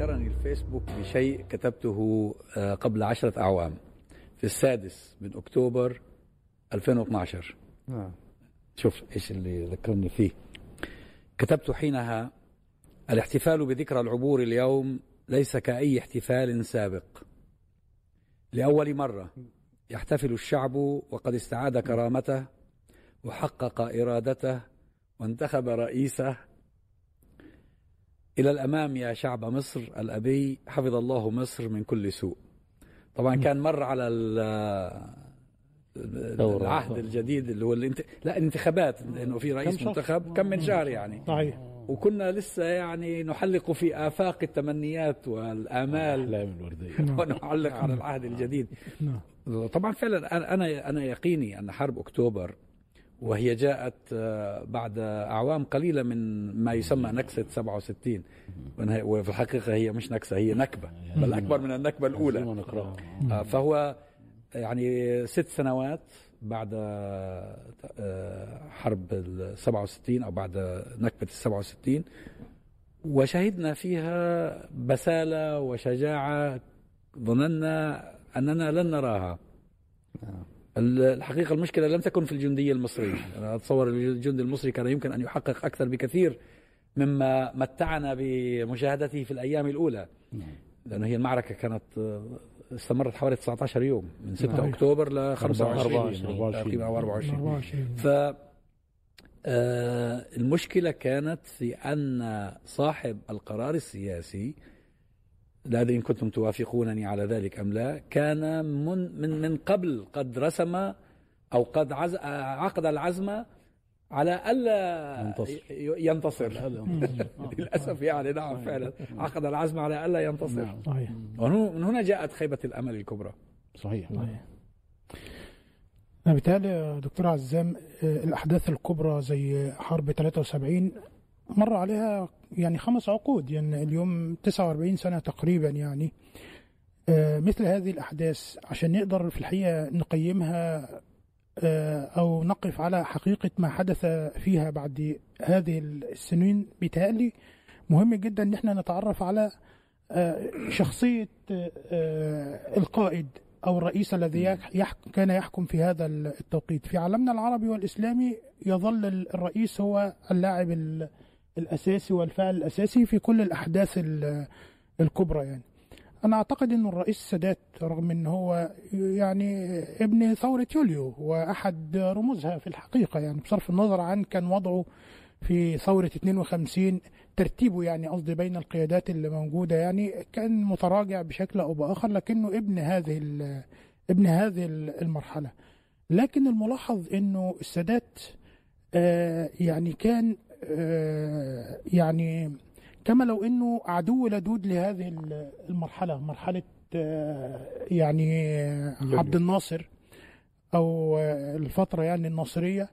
ذكرني الفيسبوك بشيء كتبته آه، قبل عشرة أعوام. في السادس من أكتوبر 2012 نعم. شوف إيش اللي ذكرني فيه. كتبت حينها الاحتفال بذكرى العبور اليوم ليس كأي احتفال سابق. لأول مرة يحتفل الشعب وقد استعاد كرامته وحقق إرادته وانتخب رئيسه إلى الأمام يا شعب مصر الأبي حفظ الله مصر من كل سوء. طبعا كان مر على. العهد الجديد اللي هو الانت... لا الانتخابات لأنه في كم رئيس شهر؟ منتخب كم من شهر يعني. صحيح. وكنا لسه يعني نحلق في آفاق التمنيات والآمال. احلام الوردية. ونعلق على العهد الجديد. نعم. طبعا فعلا أنا- أنا أنا يقيني أن حرب أكتوبر وهي جاءت آه، بعد أعوام قليلة من ما يسمى نكسة 67 وإنها- وفي الحقيقة هي مش نكسة هي نكبة بل أكبر من النكبة الأولى. نقرأ آه، فهو يعني ست سنوات بعد آه، حرب ال 67 أو بعد نكبة ال 67 وشهدنا فيها بسالة وشجاعة ظننا أننا لن نراها. ال- الحقيقة المشكلة لم تكن في الجنديه المصري. أنا أتصور الجندي المصري كان يمكن أن يحقق أكثر بكثير مما متعنا بمشاهدته في الأيام الأولى. لأن هي المعركة كانت آه، استمرت حوالي 19 يوم من 6 صحيح. أكتوبر ل 25 24. تقريبا أو 24 24 ف آه، المشكلة كانت في أن صاحب القرار السياسي لا أدري إن كنتم توافقونني على ذلك أم لا كان من من من قبل قد رسم أو قد عز عقد العزم على ألا ينتصر. ينتصر. للأسف يعني نعم فعلا. عقد العزم على ألا ينتصر. نعم. صحيح. ومن من هنا جاءت خيبة الأمل الكبرى. صحيح. أنا بالتالي يا دكتور عزام الأحداث الكبرى زي حرب 73 مر عليها يعني خمس عقود يعني اليوم 49 سنة تقريبا يعني. آه، مثل هذه الأحداث عشان نقدر في الحقيقة نقيمها آه، أو نقف على حقيقة ما حدث فيها بعد هذه السنين بيتهيألي مهم جدا إن إحنا نتعرف على آه، شخصية القائد أو الرئيس الذي كان يحكم في هذا التوقيت. في عالمنا العربي والإسلامي يظل الرئيس هو اللاعب ال- الأساسي والفاعل الأساسي في كل الأحداث ال- الكبرى يعني. أنا أعتقد أن الرئيس السادات رغم أن هو يعني ابن ثورة يوليو وأحد رموزها في الحقيقة يعني بصرف النظر عن كان وضعه في ثورة 52 ترتيبه يعني قصدي بين القيادات اللي موجودة يعني كان متراجع بشكل أو بآخر لكنه ابن هذه ابن هذه ال- المرحلة. لكن الملاحظ أنه السادات آه، يعني كان يعني كما لو إنه عدو لدود لهذه ال- المرحلة مرحلة آه، يعني عبد الناصر أو آه، الفترة يعني الناصرية.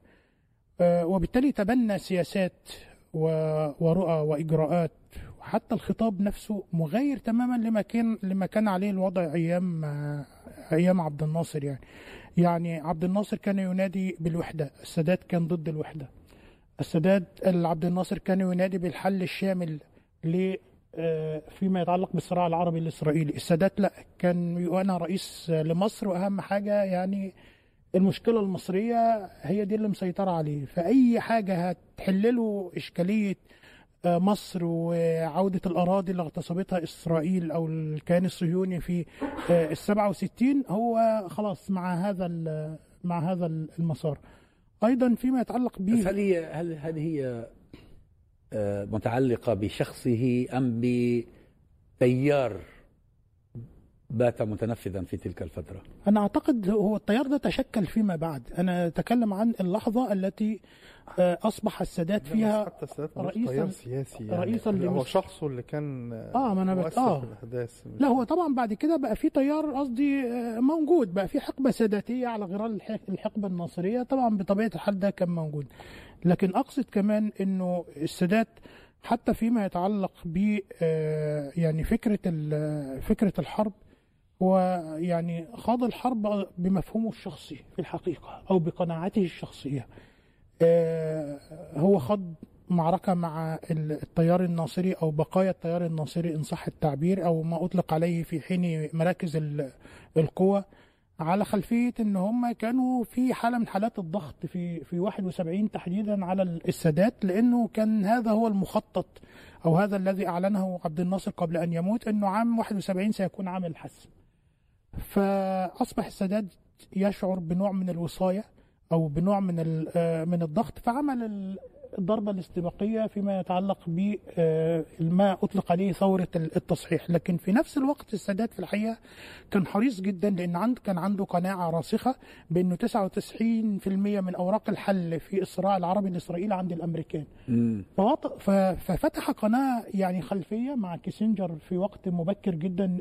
آه، وبالتالي تبنى سياسات ورؤى وإجراءات. وحتى الخطاب نفسه مغاير تماما لما كان لما كان عليه الوضع أيام آه، أيام عبد الناصر يعني. يعني عبد الناصر كان ينادي بالوحدة السادات كان ضد الوحدة. السادات عبد الناصر كان ينادي بالحل الشامل ل آه، فيما يتعلق بالصراع العربي الإسرائيلي. السادات لا كان أنا رئيس لمصر وأهم حاجة يعني المشكلة المصرية هي دي اللي مسيطرة عليه. فأي حاجة هتحل له إشكالية آه، مصر وعودة الأراضي اللي اغتصبتها إسرائيل أو الكيان الصهيوني في آه، ال 67 هو خلاص مع هذا مع هذا المسار. أيضا فيما يتعلق به. هل هي هل هل هي آه، متعلقة بشخصه أم بتيار بات متنفذا في تلك الفترة. أنا أعتقد هو التيار ده تشكل فيما بعد. أنا أتكلم عن اللحظة التي آه، أصبح السادات فيها حتى السادات رئيساً- تيار سياسي يعني. رئيساً هو. شخصه اللي كان آه، ما أنا بت- آه. في الأحداث. مش- لا هو طبعا بعد كده بقى في تيار قصدي آه، موجود. بقى في حقبة ساداتية على غرار الح- الحقبة الناصرية. طبعا بطبيعة الحال ده كان موجود. لكن أقصد كمان أنه السادات حتى فيما يتعلق ب آه، يعني فكرة ال- فكرة الحرب هو يعني خاض الحرب بمفهومه الشخصي في الحقيقة أو بقناعاته الشخصية. آه، هو خاض معركة مع ال- التيار الناصري أو بقايا التيار الناصري إن صح التعبير أو ما أطلق عليه في حين مراكز ال- القوة على خلفية إن هم كانوا في حالة من حالات الضغط في في 71 تحديدا على السادات لأنه كان هذا هو المخطط أو هذا الذي أعلنه عبد الناصر قبل أن يموت إنه عام 71 سيكون عام الحسم. فأصبح السادات يشعر بنوع من الوصاية أو بنوع من آه، من الضغط فعمل الضربة الاستباقية فيما يتعلق بما أطلق عليه ثورة ال- التصحيح. لكن في نفس الوقت السادات في الحقيقة كان حريص جدا لأن عنده كان عنده قناعة راسخة بأنه 99% من أوراق الحل في الصراع العربي الإسرائيلي عند الأمريكان. ففتح قناة يعني خلفية مع كيسنجر في وقت مبكر جدا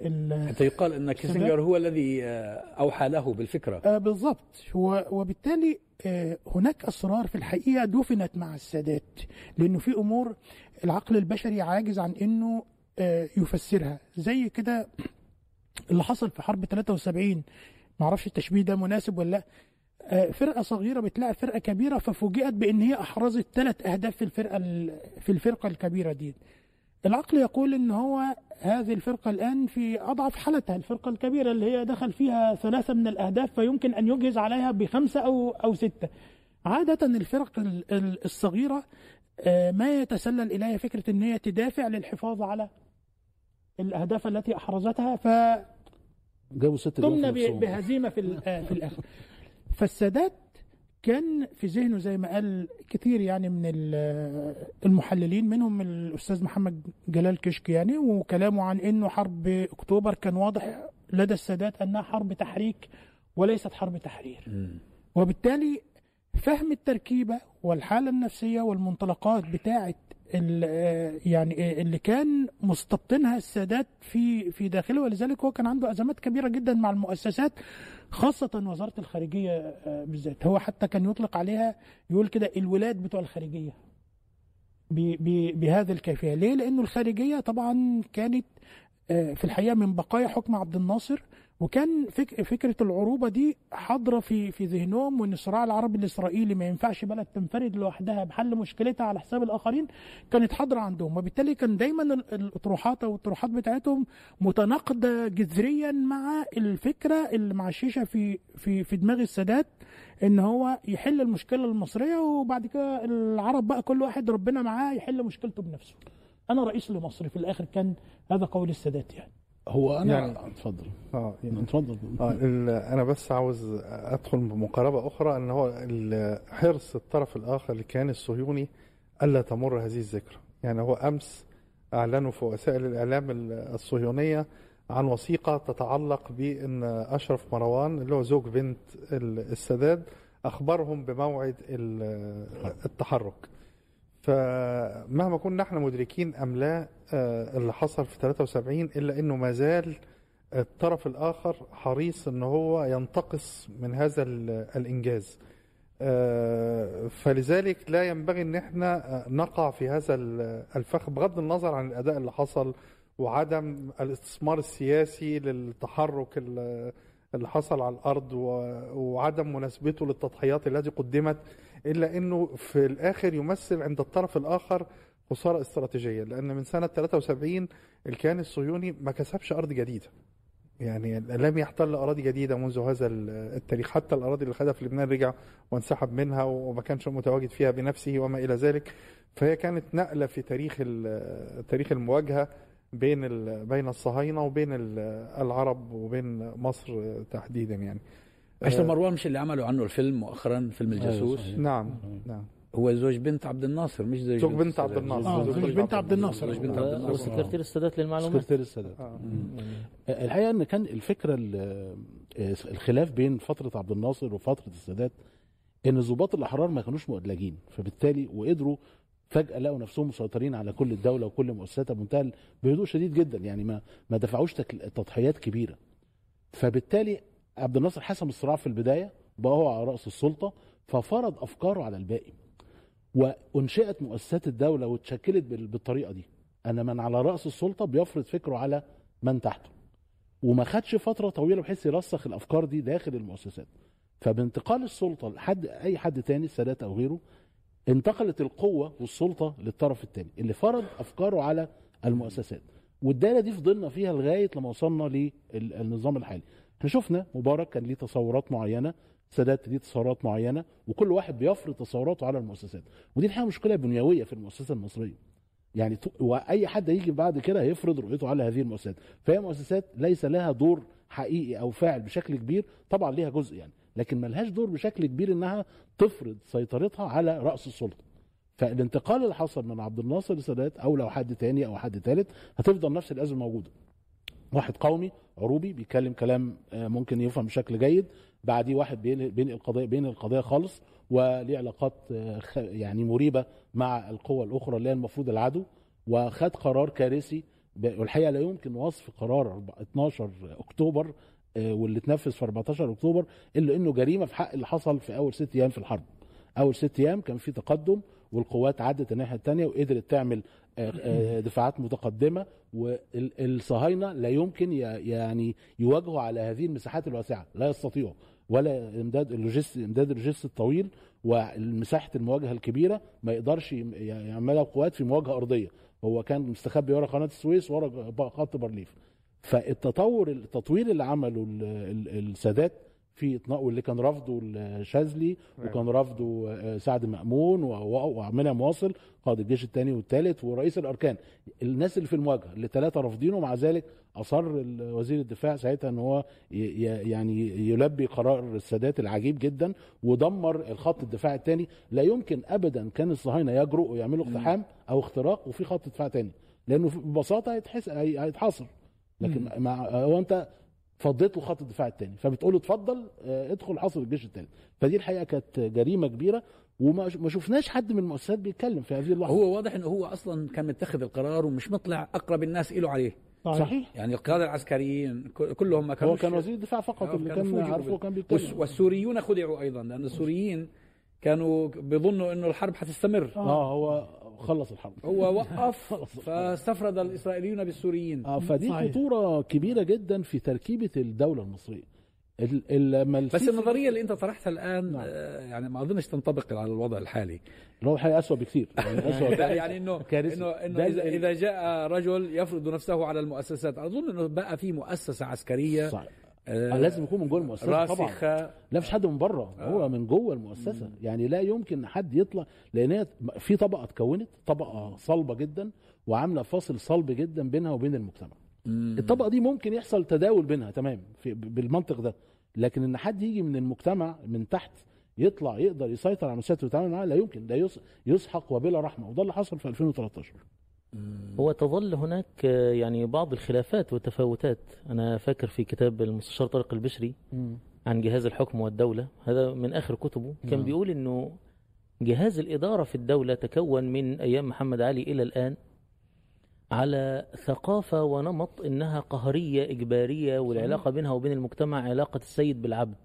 حتى يقال إن كيسنجر هو الذي آه، أوحى له بالفكرة. آه، بالضبط. وبالتالي آه، هناك أسرار في الحقيقة دفنت مع السادات لأنه في أمور العقل البشري عاجز عن إنه آه، يفسرها. زي كده اللي حصل في حرب 73 معرفش التشبيه ده مناسب ولا لأ. آه، فرقة صغيرة بتلاعب فرقة كبيرة ففوجئت بإن هي أحرزت ثلاث أهداف في الفرقة ال- في الفرقة الكبيرة دي. العقل يقول إن هو هذه الفرقة الآن في أضعف حالتها الفرقة الكبيرة اللي هي دخل فيها ثلاثة من الأهداف فيمكن أن يجهز عليها بخمسة أو أو ستة عادة الفرق ال- ال- الصغيرة آه، ما يتسلل إليها فكرة إن هي تدافع للحفاظ على الأهداف التي أحرزتها ف جابوا ست جوان في قمنا ب- نفسهم. بهزيمة في آه، في الآخر فالسادات كان في ذهنه زي ما قال كتير يعني من ال- المحللين منهم الأستاذ محمد جلال كشك يعني وكلامه عن إنه حرب أكتوبر كان واضح لدى السادات أنها حرب تحريك وليست حرب تحرير. وبالتالي فهم التركيبة والحالة النفسية والمنطلقات آه، يعني اللي كان مستبطنها السادات في في داخله ولذلك هو كان عنده أزمات كبيرة جدا مع المؤسسات خاصة وزارة الخارجية آه، بالذات. هو حتى كان يطلق عليها يقول كده الولاد بتوع الخارجية ب- ب- بهذه الكيفية. ليه؟ لأنه الخارجية طبعا كانت آه، في الحقيقة من بقايا حكم عبد الناصر وكان فك فكرة العروبة دي حاضرة في في ذهنهم وإن الصراع العربي الإسرائيلي ما ينفعش بلد تنفرد لوحدها بحل مشكلتها على حساب الآخرين كانت حاضرة عندهم. وبالتالي كان دايما ال- الأطروحات أو الطروحات بتاعتهم متناقضة جذريا مع الفكرة اللي معششة في في في دماغ السادات إن هو يحل المشكلة المصرية وبعد كده العرب بقى كل واحد ربنا معاه يحل مشكلته بنفسه. أنا رئيس لمصر في الآخر كان هذا قول السادات يعني. هو أنا يعني- أتفضل. آه يعني أتفضل. آه ال- أنا بس عاوز أدخل بمقاربة أخرى إن هو حرص الطرف الآخر الكيان الصهيوني ألا تمر هذه الذكرى. يعني هو أمس أعلنوا في وسائل الإعلام ال- الصهيونية عن وثيقة تتعلق بإن أشرف مروان اللي هو زوج بنت ال- السادات أخبرهم بموعد ال- التحرك. فمهما كنا إحنا مدركين أم لا آه، اللي حصل في 73 إلا إنه ما زال الطرف الآخر حريص إن هو ينتقص من هذا ال- الإنجاز. آه، فلذلك لا ينبغي إن إحنا آه، نقع في هذا ال- الفخ بغض النظر عن الأداء اللي حصل وعدم الاستثمار السياسي للتحرك ال- اللي حصل على الأرض وعدم مناسبته للتضحيات التي قدمت. إلا إنه في الآخر يمثل عند الطرف الآخر خسارة استراتيجية لأن من سنة 73 الكيان الصهيوني ما كسبش أرض جديدة. يعني لم يحتل أراضي جديدة منذ هذا التاريخ. حتى الأراضي اللي خدها في لبنان رجع وانسحب منها وما كانش متواجد فيها بنفسه وما إلى ذلك. فهي كانت نقلة في تاريخ تاريخ المواجهة بين بين الصهاينة وبين ال- العرب وبين مصر تحديدا يعني. اشرف آه، مروان مش اللي عملوا عنه الفيلم مؤخرا فيلم الجاسوس؟ صحيح. نعم نعم. هو زوج بنت عبد الناصر مش زوج زوج بنت. عبد الناصر. آه زوج بنت عبد الناصر زوج بنت عبد الناصر. وسكرتير السادات للمعلومات. سكرتير السادات. آه. الحقيقة إن كان الفكرة ال- الخلاف بين فترة عبد الناصر وفترة السادات إن ضباط الأحرار ما كانوش مؤدلجين. فبالتالي وقدروا فجأة لقوا نفسهم مسيطرين على كل الدولة وكل مؤسساتها بمنتهى بهدوء شديد جدا. يعني ما ما دفعوش تضحيات كبيرة. فبالتالي عبد الناصر حسم الصراع في البداية بقى هو على رأس السلطة ففرض أفكاره على الباقي وانشئت مؤسسات الدولة واتشكلت بال- بالطريقة دي. ان من على رأس السلطة بيفرض فكره على من تحته. وما خدش فترة طويلة بحيث يرسخ الأفكار دي داخل المؤسسات. فبانتقال السلطة لحد أي حد تاني السادات أو غيره انتقلت القوة والسلطة للطرف الثاني اللي فرض أفكاره على المؤسسات. والدايرة دي فضلنا فيها لغاية لما وصلنا للنظام الحالي. إحنا شفنا مبارك كان ليه تصورات معينة سادات ليه تصورات معينة وكل واحد بيفرض تصوراته على المؤسسات. ودي الحقيقة مشكلة بنيوية في المؤسسة المصرية. يعني وأي حد يجي بعد كده هيفرض رؤيته على هذه المؤسسات. فهي مؤسسات ليس لها دور حقيقي أو فاعل بشكل كبير طبعا ليها جزء يعني لكن ملهاش دور بشكل كبير إنها تفرض سيطرتها على رأس السلطة. فالانتقال اللي حصل من عبد الناصر لسادات أو لو حد تاني أو حد تالت هتفضل نفس الأزمة موجودة. واحد قومي عروبي بيتكلم كلام آه، ممكن يفهم بشكل جيد. بعديه واحد بين بين القضية بين القضية خالص وليه علاقات آه، يعني مريبة مع القوى الأخرى اللي هي المفروض العدو. وخد قرار كارثي والحقيقة لا يمكن وصف قرار 12 أكتوبر آه، واللي اتنفذ في 14 أكتوبر إلا إنه جريمة في حق اللي حصل في أول ست أيام في الحرب. أول ست أيام كان في تقدم والقوات عدت الناحية الثانية وقدرت تعمل دفاعات متقدمة والصهاينة لا يمكن يعني يواجهوا على هذه المساحات الواسعة لا يستطيعوا ولا إمداد اللوجست إمداد اللوجست الطويل ومساحة المواجهة الكبيرة ما يقدرش يعملها القوات في مواجهة أرضية. هو كان مستخبي ورا قناة السويس ورا خط بارليف فالتطور التطوير اللي عمله ال- ال- السادات في واللي كان رفضه الشاذلي وكان رفضه آه، سعد مأمون وعمنا مواصل قائد الجيش الثاني والثالث ورئيس الأركان. الناس اللي في المواجهة اللي ثلاثة رافضينه ومع ذلك أصر وزير الدفاع ساعتها إن هو يعني يلبي قرار السادات العجيب جدا ودمر الخط الدفاع الثاني لا يمكن ابدا كان الصهاينة يجرؤوا ويعملوا اقتحام أو اختراق وفي خط دفاع ثاني لأنه ببساطة هيتحس هي- هيتحاصر. لكن مع هو أنت فضيت له خط الدفاع الثاني فبتقول له اتفضل آه، ادخل حصر الجيش الثالث فدي الحقيقة كانت جريمة كبيرة وما ما شفناش حد من المؤسسات بيتكلم في هذه اللحظة. هو واضح إنه هو أصلا كان متخذ القرار ومش مطلع أقرب الناس له عليه. صحيح. يعني القاده العسكريين كلهم ما هو كانوش كان وزير الدفاع فقط اللي كانوا كان عارفه كان بيتكلم. والسوريون خدعوا أيضا لأن السوريين كانوا بيظنوا إنه الحرب حتستمر آه هو خلص الحرب هو وقف فاستفرد الإسرائيليون بالسوريين آه فدي صحيح. خطورة كبيرة جدا في تركيبة الدولة المصرية ال- ال- لما بس النظرية اللي أنت طرحتها الآن نعم. آه، يعني ما أظنش تنطبق على الوضع الحالي اللي هو الحقيقة اسوء بكثير يعني اسوء يعني انه. انه إنه ده اذا, إذا جاء رجل يفرض نفسه على المؤسسات أظن إنه بقى في مؤسسة عسكرية صح. آه، آه، لازم يكون من جوه المؤسسة طبعا. راسخة. لا مش حد من بره. هو من جوه المؤسسة. يعني لا يمكن حد يطلع لأن هي في طبقة اتكونت طبقة صلبة جدا وعاملة فاصل صلب جدا بينها وبين المجتمع. الطبقة دي ممكن يحصل تداول بينها تمام في بالمنطق ده. لكن إن حد يجي من المجتمع من تحت يطلع يقدر يسيطر على المؤسسات ويتعامل معاها لا يمكن ده يس- يسحق وبلا رحمة. وده اللي حصل في 2013 هو تظل هناك آه، يعني بعض الخلافات والتفاوتات. أنا فاكر في كتاب المستشار طارق البشري عن جهاز الحكم والدولة. هذا من آخر كتبه. كان نعم. بيقول إنه جهاز الإدارة في الدولة تكون من أيام محمد علي إلى الآن على ثقافة ونمط إنها قهرية إجبارية والعلاقة بينها وبين المجتمع علاقة السيد بالعبد.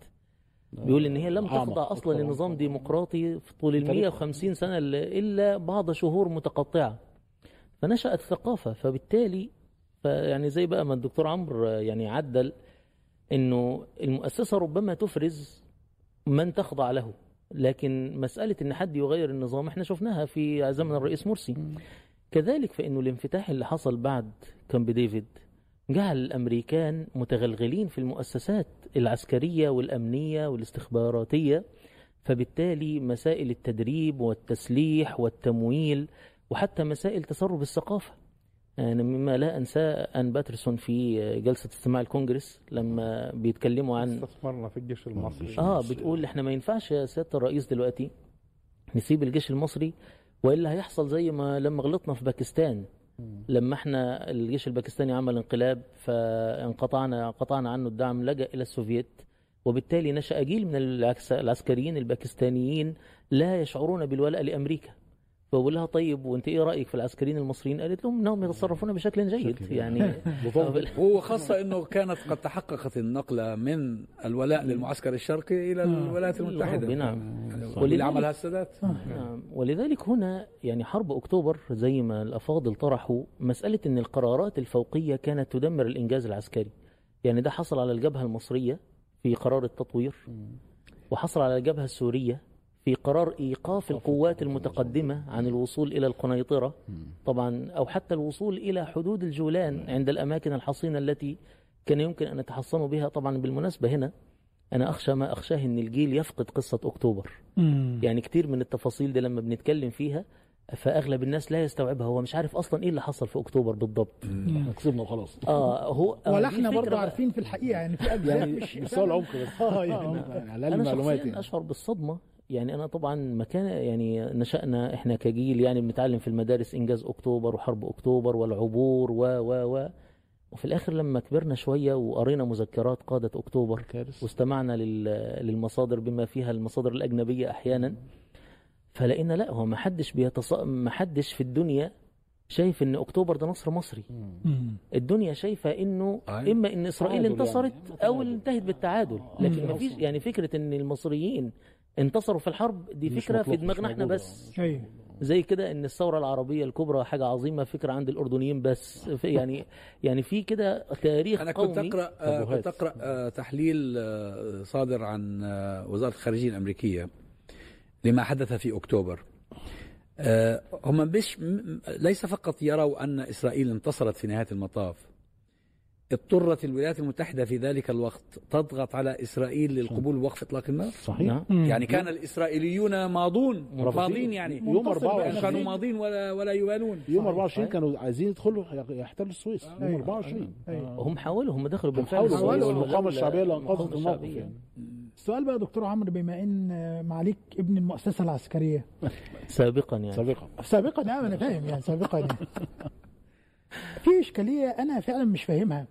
بيقول إن هي لم تخضع أصلا. لنظام ديمقراطي في طول ال تاريخ. 150 سنة إلا بعض شهور متقطعة. فنشأت ثقافة فبالتالي يعني زي بقى ما الدكتور عمرو يعني عدل إنه المؤسسة ربما تفرز من تخضع له لكن مسألة إن حد يغير النظام إحنا شفناها في زمن الرئيس مرسي. كذلك فإنه الانفتاح اللي حصل بعد كامب ديفيد جعل الأمريكان متغلغلين في المؤسسات العسكرية والأمنية والاستخباراتية فبالتالي مسائل التدريب والتسليح والتمويل وحتى مسائل تسرب الثقافة. أنا مما لا أنساه أن باترسون في جلسة استماع الكونجرس لما بيتكلموا عن استثمرنا في الجيش المصري. آه بتقول إحنا ما ينفعش يا سيادة الرئيس دلوقتي نسيب الجيش المصري وإلا هيحصل زي ما لما غلطنا في باكستان. لما إحنا الجيش الباكستاني عمل انقلاب فانقطعنا قطعنا عنه الدعم لجأ إلى السوفييت وبالتالي نشأ جيل من العسكريين الباكستانيين لا يشعرون بالولاء لأمريكا. فبقول لها طيب وأنت إيه رأيك في العسكريين المصريين؟ قالت لهم إنهم يتصرفون بشكل جيد يعني وهو خاصة إنه كانت قد تحققت النقلة من الولاء للمعسكر الشرقي إلى الولايات المتحدة. نعم. واللي ولذلك- عملها السادات نعم ولذلك هنا يعني حرب أكتوبر زي ما الأفاضل طرحوا مسألة إن القرارات الفوقية كانت تدمر الإنجاز العسكري. يعني ده حصل على الجبهة المصرية في قرار التطوير وحصل على الجبهة السورية في قرار إيقاف القوات المتقدمة عن الوصول إلى القنيطرة. طبعا أو حتى الوصول إلى حدود الجولان عند الأماكن الحصينة التي كان يمكن أن يتحصنوا بها. طبعا بالمناسبة هنا أنا أخشى ما أخشاه إن الجيل يفقد قصة أكتوبر. مم. يعني كتير من التفاصيل دي لما بنتكلم فيها فأغلب الناس لا يستوعبها. هو مش عارف أصلا إيه اللي حصل في أكتوبر بالضبط. إحنا كسبنا وخلاص. آه هو آه ولا إحنا برضه. عارفين في الحقيقة يعني في اجزاء يعني مش مستوى العمق بس. آه يعني على الاقل أنا معلومات شخصيا يعني. أشعر بالصدمة يعني أنا طبعا مكان يعني نشأنا إحنا كجيل يعني بنتعلم في المدارس إنجاز أكتوبر وحرب أكتوبر والعبور و و و وفي الآخر لما كبرنا شوية وقرينا مذكرات قادة أكتوبر كارث واستمعنا لل- للمصادر بما فيها المصادر الأجنبية أحيانا فلقينا لا هو ما حدش بيتص... ما حدش في الدنيا شايف إن أكتوبر ده نصر مصري مم. الدنيا شايفة إنه أيوة. إما إن إسرائيل تعادل انتصرت يعني. أو اللي انتهت بالتعادل لكن مم. ما فيش يعني فكرة إن المصريين انتصروا في الحرب دي فكرة في دماغنا إحنا. بس أيوه زي كده إن الثورة العربية الكبرى حاجة عظيمة فكرة عند الأردنيين بس في- يعني يعني في كده تاريخ أنا كنت أقرأ آه، أبوهات. كنت أقرأ آه، تحليل آه، صادر عن آه، وزارة الخارجية الأمريكية لما حدث في أكتوبر آه، هم مش م- ليس فقط يروا أن إسرائيل انتصرت في نهاية المطاف. اضطرت الولايات المتحدة في ذلك الوقت تضغط على إسرائيل للقبول بوقف إطلاق النار؟ صحيح. نعم. يعني كان الإسرائيليون ماضون. ماضين يعني. يوم منتصر 24 كانوا ماضين ولا ولا يبالون يوم صحيح. 24 كانوا عايزين يدخلوا يحتلوا السويس. يوم أيوة. 24 أيوة. آه. هم حاولوا هم دخلوا هم بالفعل. حاولوا. والمقاومة الشعبية اللي انقذت المقاومة الموقف الشعبية. يعني السؤال بقى يا دكتور عمرو بما إن معاليك ابن المؤسسة العسكرية. سابقا يعني. سابقا. سابقا؟ نعم أنا فاهم يعني سابقا. يعني. في إشكالية أنا فعلا مش فاهمها.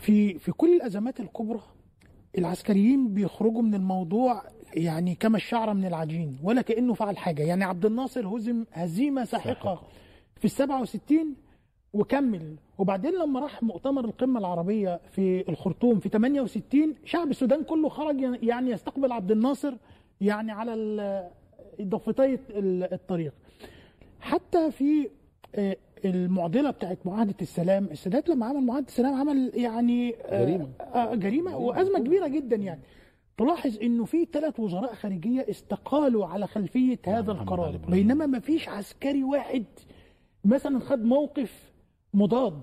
في في كل الأزمات الكبرى العسكريين بيخرجوا من الموضوع يعني كما الشعر من العجين ولا كأنه فعل حاجة. يعني عبد الناصر هزم هزيمة ساحقة في ال 67 وكمل. وبعدين لما راح مؤتمر القمة العربية في الخرطوم في 68 شعب السودان كله خرج يعني يستقبل عبد الناصر يعني على ال- ضفتي ال- الطريق. حتى في آه، المعضلة بتاعت معاهدة السلام السادات لما عمل معاهدة السلام عمل يعني آه، جريمة. آه، جريمة وأزمة كبيرة جدا يعني تلاحظ إنه في ثلاث وزراء خارجية استقالوا على خلفية هذا محمد القرار. بينما ما فيش عسكري واحد مثلا خد موقف مضاد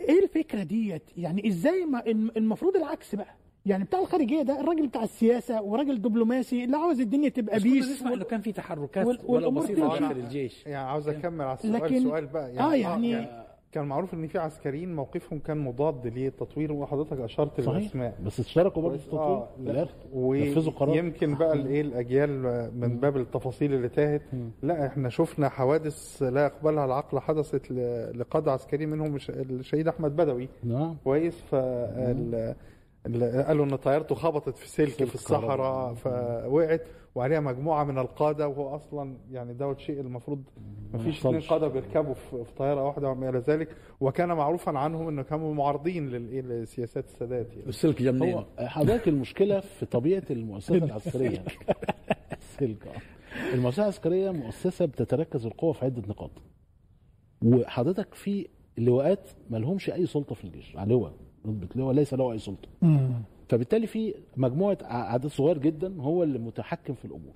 إيه الفكرة ديت يعني إزاي ما الم- المفروض العكس بقى يعني بتاع الخارجية ده الراجل بتاع السياسة وراجل دبلوماسي اللي عاوز الدنيا تبقى بيس نسمع إنه كان في تحركات وال- ولا والأمور بسيطة. داخل الجيش. يعني عاوز أكمل على السؤال لكن- سؤال بقى. آه، يعني- كان معروف إن في عسكريين موقفهم كان مضاد للتطوير وحضرتك اشرت صحيح. للاسماء بس اشتركوا برضه في؟ التطوير آه، في لا. الآخر نفذوا قرار. ويمكن بقى الإيه الأجيال من باب التفاصيل اللي تاهت. لا إحنا شفنا حوادث لا يقبلها العقل حدثت ل- لقاده عسكري منهم الش- الشهيد أحمد بدوي. نعم. كويس. فال ال- قالوا إن طيارته خبطت في سلك في الصحراء فوقعت وعليها مجموعة من القادة وهو أصلا يعني دوت شيء المفروض ما فيش. اثنين قادة بيركبوا في في طيارة واحدة وما إلى ذلك وكان معروفا عنهم إنه كانوا معارضين للإيه؟ لسياسات السادات يعني. السلك جا منين؟ هو حضرتك المشكلة في طبيعة المؤسسة العسكرية السلك. المؤسسة العسكرية مؤسسة بتتركز القوة في عدة نقاط وحضرتك في لواءات ما لهمش أي سلطة في الجيش على لواء رتبه لواء ليس له أي سلطة. فبالتالي في مجموعة عدد صغير جدا هو اللي متحكم في الأمور.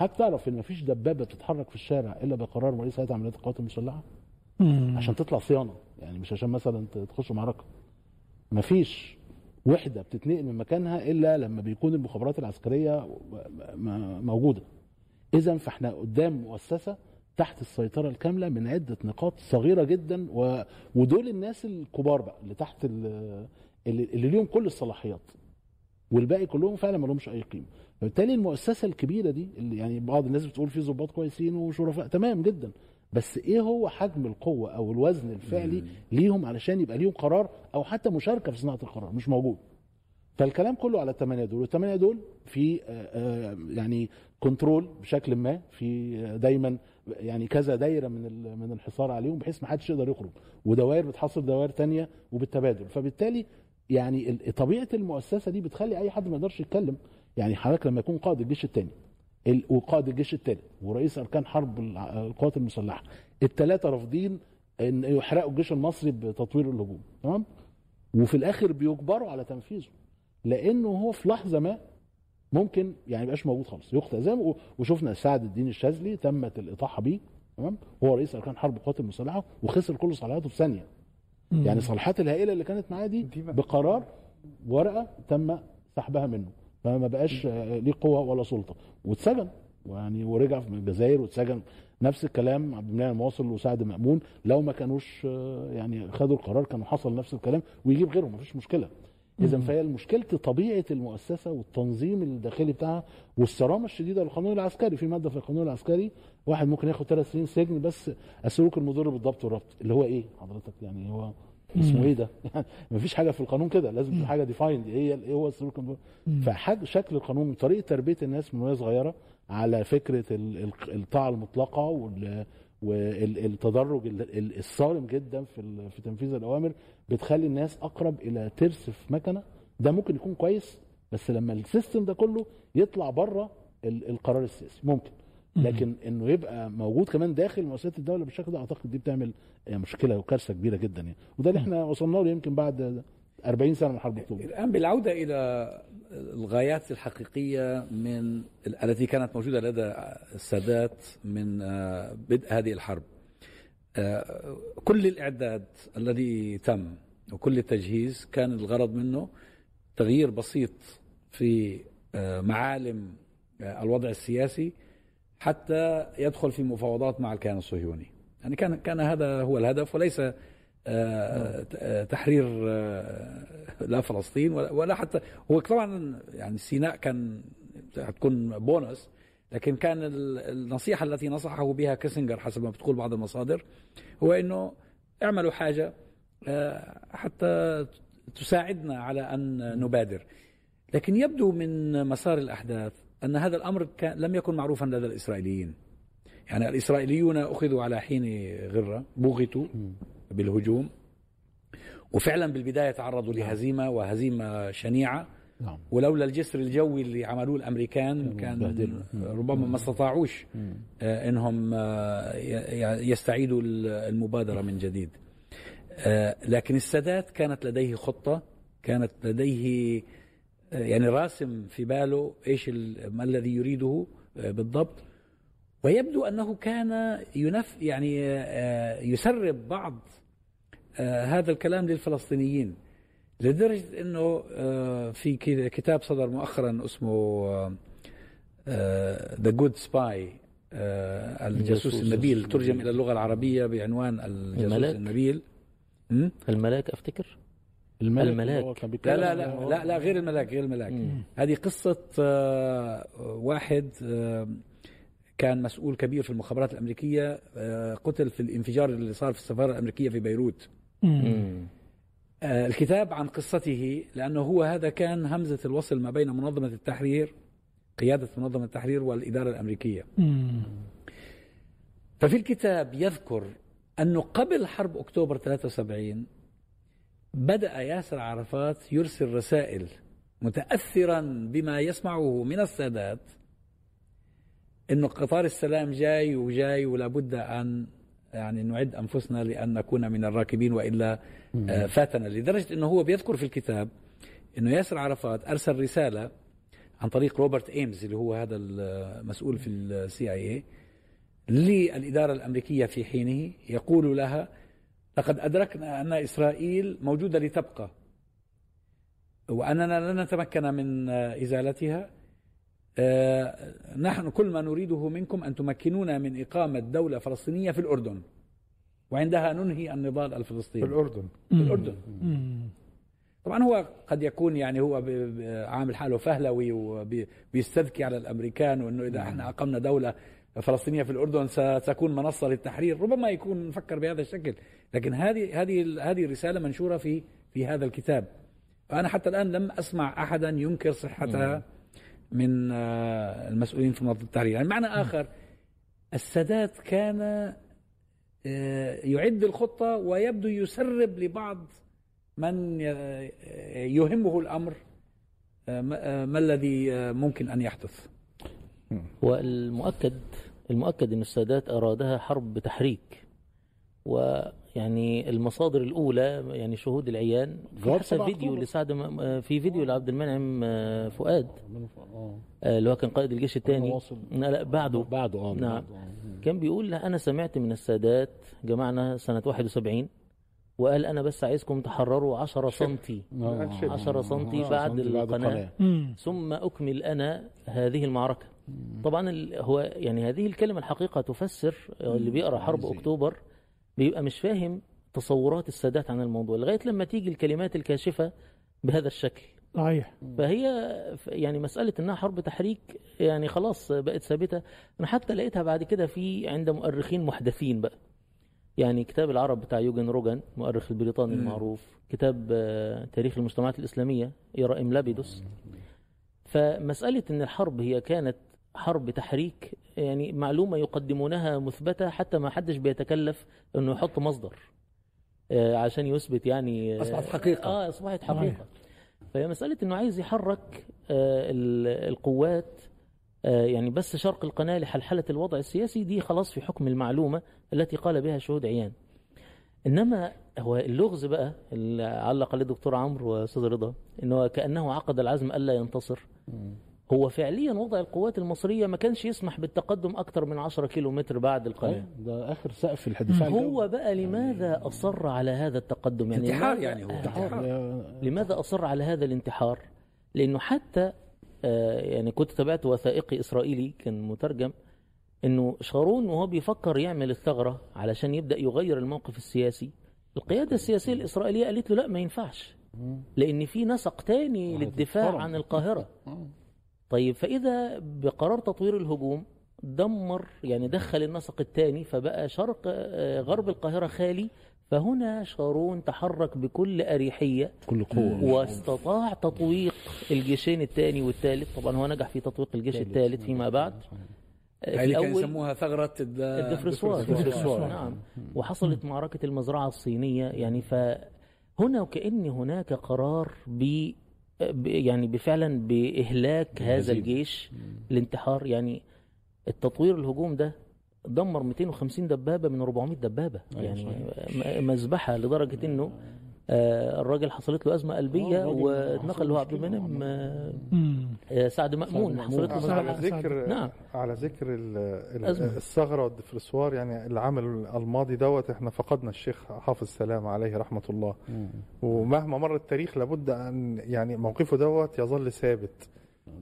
هتعرف إن مفيش دبابة بتتحرك في الشارع إلا بقرار رئيس هيئه عمليات القوات المسلحة. عشان تطلع صيانة يعني مش عشان مثلا تخش معركة. مفيش وحدة بتتنقل من مكانها إلا لما بيكون المخابرات العسكرية موجودة. اذا فإحنا قدام مؤسسة تحت السيطرة الكاملة من عدة نقاط صغيرة جدا و... ودول الناس الكبار بقى اللي تحت ال... اللي, اللي ليهم كل الصلاحيات والباقي كلهم فعلا ما لهمش أي قيمة. فبالتالي المؤسسة الكبيرة دي اللي يعني بعض الناس بتقول في ضباط كويسين وشرفاء تمام جدا. بس إيه هو حجم القوة أو الوزن الفعلي ليهم علشان يبقى ليهم قرار أو حتى مشاركة في صناعة القرار؟ مش موجود. فالكلام كله على الثمانيه دول والثمانيه دول في آه، آه، يعني كنترول بشكل ما في آه، دايما يعني كذا دايرة من من الحصار عليهم بحيث ما حدش يقدر يخرج ودوائر بتحصل دوائر تانية وبالتبادل. فبالتالي يعني طبيعة المؤسسة دي بتخلي أي حد ما يقدرش يتكلم يعني حضرتك لما يكون قائد الجيش الثاني وقائد الجيش الثالث ورئيس أركان حرب القوات المسلحة الثلاثه رافضين إن يحرقوا الجيش المصري بتطوير الهجوم تمام؟ وفي الآخر بيجبروا على تنفيذه. لأنه هو في لحظة ما ممكن يعني يبقاش موجود خالص يقطع زي ما وشفنا سعد الدين الشاذلي تمت الإطاحة بيه تمام؟ هو رئيس أركان حرب القوات المسلحة وخسر كل صلاحياته في ثانية. يعني الصلاحيات الهائلة اللي كانت معاه دي بقرار ورقة تم سحبها منه. فما بقاش ليه قوة ولا سلطة. واتسجن. ويعني ورجع في الجزائر واتسجن. نفس الكلام عبد المنعم المواصل وسعد مأمون. لو ما كانوش آه، يعني خدوا القرار كانوا حصل نفس الكلام ويجيب غيرهم مفيش مشكلة. اذا فهي مشكلة طبيعة المؤسسة والتنظيم الداخلي بتاعها والصرامة الشديدة للقانون العسكري. في مادة في القانون العسكري واحد ممكن ياخد ثلاث سنين سجن بس السلوك المضر بالضبط والربط اللي هو إيه؟ حضرتك يعني هو اسمه إيه ده؟ يعني مفيش حاجة في القانون كده لازم تبقى حاجة ديفايند إيه إيه هو السلوك المضر فحاج شكل القانون طريقة تربية الناس من وهي صغيرة على فكرة ال- ال- الطاعه المطلقة وال والتدرج ال- ال- الصارم جدا في في تنفيذ الأوامر. بتخلي الناس أقرب إلى ترس في مكنة. ده ممكن يكون كويس بس لما السيستم ده كله يطلع بره ال- القرار السياسي ممكن. لكن إنه يبقى موجود كمان داخل مؤسسات الدولة بالشكل ده أعتقد دي بتعمل مشكلة وكارثة كبيرة جدا يعني. وده اللي إحنا وصلنا له يمكن بعد 40 سنة من حرب اكتوبر الآن بالعودة إلى الغايات الحقيقية من التي كانت موجودة لدى السادات من بدء هذه الحرب. كل الإعداد الذي تم وكل التجهيز كان الغرض منه تغيير بسيط في آه، معالم آه، الوضع السياسي حتى يدخل في مفاوضات مع الكيان الصهيوني. يعني كان كان هذا هو الهدف وليس آه، آه، تحرير لا فلسطين ولا ولا حتى هو طبعا يعني سيناء كان هتكون بونس لكن كان ال- النصيحة التي نصحه بها كيسنجر حسب ما بتقول بعض المصادر هو إنه اعملوا حاجة آه، حتى تساعدنا على أن نبادر. لكن يبدو من مسار الأحداث أن هذا الأمر كان لم يكن معروفا لدى الإسرائيليين. يعني الإسرائيليون أخذوا على حين غرة بوغتوا بالهجوم وفعلا بالبداية تعرضوا لهزيمة وهزيمة شنيعة. نعم. ولولا الجسر الجوي اللي عملوه الأمريكان كان بهدلوا. ربما ما استطاعوش آه، إنهم آه، يستعيدوا المبادرة من جديد. آه، لكن السادات كانت لديه خطة كانت لديه يعني راسم في باله إيش ما الذي يريده بالضبط. ويبدو أنه كان ينف يعني يسرب بعض هذا الكلام للفلسطينيين. لدرجة إنه آه، في كتاب صدر مؤخرا اسمه The Good Spy الجاسوس الجاسوس النبيل. ترجم إلى اللغة العربية بعنوان الجاسوس الملاك. النبيل? الملاك أفتكر الملك الملاك. كان لا لا لا لا, لا غير الملاك غير الملاك مم. هذه قصة آه، واحد آه، كان مسؤول كبير في المخابرات الأمريكية قتل في الانفجار اللي صار في السفارة الأمريكية في بيروت مم. آه، الكتاب عن قصته لأنه هو هذا كان همزة الوصل ما بين منظمة التحرير قيادة منظمة التحرير والإدارة الأمريكية. ففي الكتاب يذكر أنه قبل حرب أكتوبر 73 بدأ ياسر عرفات يرسل رسائل متأثرا بما يسمعه من السادات أنه قطار السلام جاي وجاي ولا بد أن يعني نعد أنفسنا لأن نكون من الراكبين وإلا آه، فاتنا. لدرجة أنه هو بيذكر في الكتاب أنه ياسر عرفات أرسل رسالة عن طريق روبرت إيمز اللي هو هذا المسؤول في ال CIA للإدارة الأمريكية في حينه. يقول لها لقد أدركنا أن إسرائيل موجودة لتبقى وأننا لن نتمكن من آه، نحن كل ما نريده منكم أن تمكنونا من إقامة دولة فلسطينية في الأردن. وعندها ننهي النضال في الفلسطيني الأردن. في الأردن. طبعا هو قد يكون يعني هو عامل حاله فهلوي وبيستذكي على الأمريكان وإنه إذا إحنا أقمنا دولة فلسطينية في الأردن ستكون منصة للتحرير. ربما يكون فكر بهذا الشكل. لكن هذه هذه هذه الرساله منشورة في في هذا الكتاب. أنا حتى الآن لم أسمع احدا ينكر صحتها. من آه، المسؤولين في منظمة التحرير. يعني معنى آخر السادات كان آه، يعد الخطة ويبدو يسرب لبعض من ي- يهمه الأمر آه، ما آه، الذي آه، ممكن أن يحدث. والمؤكد المؤكد إن السادات أرادها حرب تحريك. ويعني المصادر الأولى يعني شهود العيان في حتى 7 فيديو. لسعد في فيديو لعبد المنعم آه، فؤاد آه، اللي هو كان قائد الجيش الثاني. لا لا بعده بعده آه نعم. آه. كان بيقول لا أنا سمعت من السادات جمعنا سنة 71 وقال أنا بس عايزكم تحرروا 10 سنتي آه، شبه. 10 سنتي آه، بعد. مم. ثم أكمل أنا هذه المعركة طبعا هو يعني هذه الكلمة الحقيقة تفسر اللي بيقرأ حرب؟ أكتوبر بيبقى مش فاهم تصورات السادات عن الموضوع لغاية لما تيجي الكلمات الكاشفة بهذا الشكل. صحيح. فهي يعني مسألة إنها حرب تحريك يعني خلاص بقت ثابتة. أنا حتى لقيتها بعد كده في عند مؤرخين محدثين بقى. يعني كتاب العرب بتاع يوجن روجان مؤرخ البريطاني مم. المعروف كتاب آه، تاريخ المجتمعات الإسلامية إيرائم لابيدوس. فمسألة إن الحرب هي كانت حرب تحريك يعني معلومة يقدمونها مثبتة حتى ما حدش بيتكلف إنه يحط مصدر آه، عشان يثبت يعني آه، أصبحت حقيقة. آه أصبحت. حقيقة فهي مسألة إنه عايز يحرك آه، ال- القوات يعني بس شرق القناة لحلحلة الوضع السياسي دي خلاص في حكم المعلومة التي قال بها شهود عيان إنما هو اللغز بقى اللي علق عليه الدكتور عمرو وأستاذ رضا إنه كأنه عقد العزم ألا ينتصر هو فعليا وضع القوات المصرية ما كانش يسمح بالتقدم أكثر من 10 كيلو متر بعد القناه ده آخر سقف الدفاع الجوي. هو بقى لماذا أصر على هذا التقدم يعني انتحار يعني هو آه، انتحار. يا- لماذا أصر على هذا الانتحار؟ لأنه حتى آه، يعني كنت تابعت وثائقي إسرائيلي كان مترجم إنه شارون وهو بيفكر يعمل الثغرة علشان يبدأ يغير الموقف السياسي القيادة السياسية الإسرائيلية قالت له لا ما ينفعش لأن في نسق تاني للدفاع هتتفرم. عن القاهرة آه. طيب فإذا بقرار تطوير الهجوم دمر يعني دخل النسق الثاني فبقى شرق آه، غرب القاهرة خالي فهنا شارون تحرك بكل أريحية كل قوة. واستطاع تطويق الجيشين الثاني والثالث طبعا هو نجح في تطويق الجيش الثالث فيما بعد. هاي في اللي كانوا الأول يسموها ثغرة الد- الدفرسوار. الدفرسوار. نعم. وحصلت معركة المزرعة الصينية يعني فهنا وكأن هناك قرار ب- يعني بفعلا بإهلاك هذا. الجيش الانتحار يعني التطوير الهجوم ده دمر 250 دبابة من 400 دبابة. أيوة يعني مذبحة لدرجة إنه آه، الراجل حصلت له أزمة قلبية الراجل واتنقل له حصل عبد المنعم آه،. آه، سعد مأمون مأمون. حصلت له على ذكر نعم. على ذكر. الثغرة والدفرسوار يعني العمل الماضي دوت إحنا فقدنا الشيخ حافظ سلام عليه رحمة الله مم. ومهما مر التاريخ لابد أن يعني موقفه دوت يظل ثابت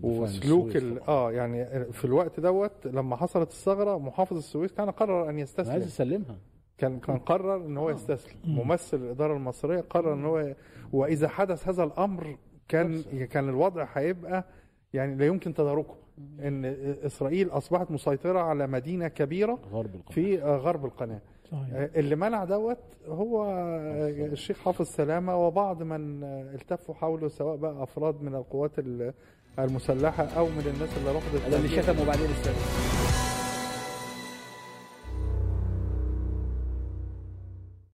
وسلوك. آه يعني في الوقت دوت لما حصلت الثغرة محافظ السويس كان قرر أن عايز يستسلم يسلمها كان كان قرر إن هو آه. يستسلم. مم. ممثل الإدارة المصرية قرر إن هو وإذا حدث هذا الأمر كان كان الوضع هيبقى يعني لا يمكن تداركه. إن إسرائيل أصبحت مسيطرة على مدينة كبيرة غرب القناة. في آه، غرب القناة. صحيح. آه، اللي منع دوت هو الشيخ حافظ سلامة وبعض من التفوا حوله سواء بقى أفراد من القوات ال- المسلحة أو من الناس اللي رفضت اللي شتموا بعدين السادات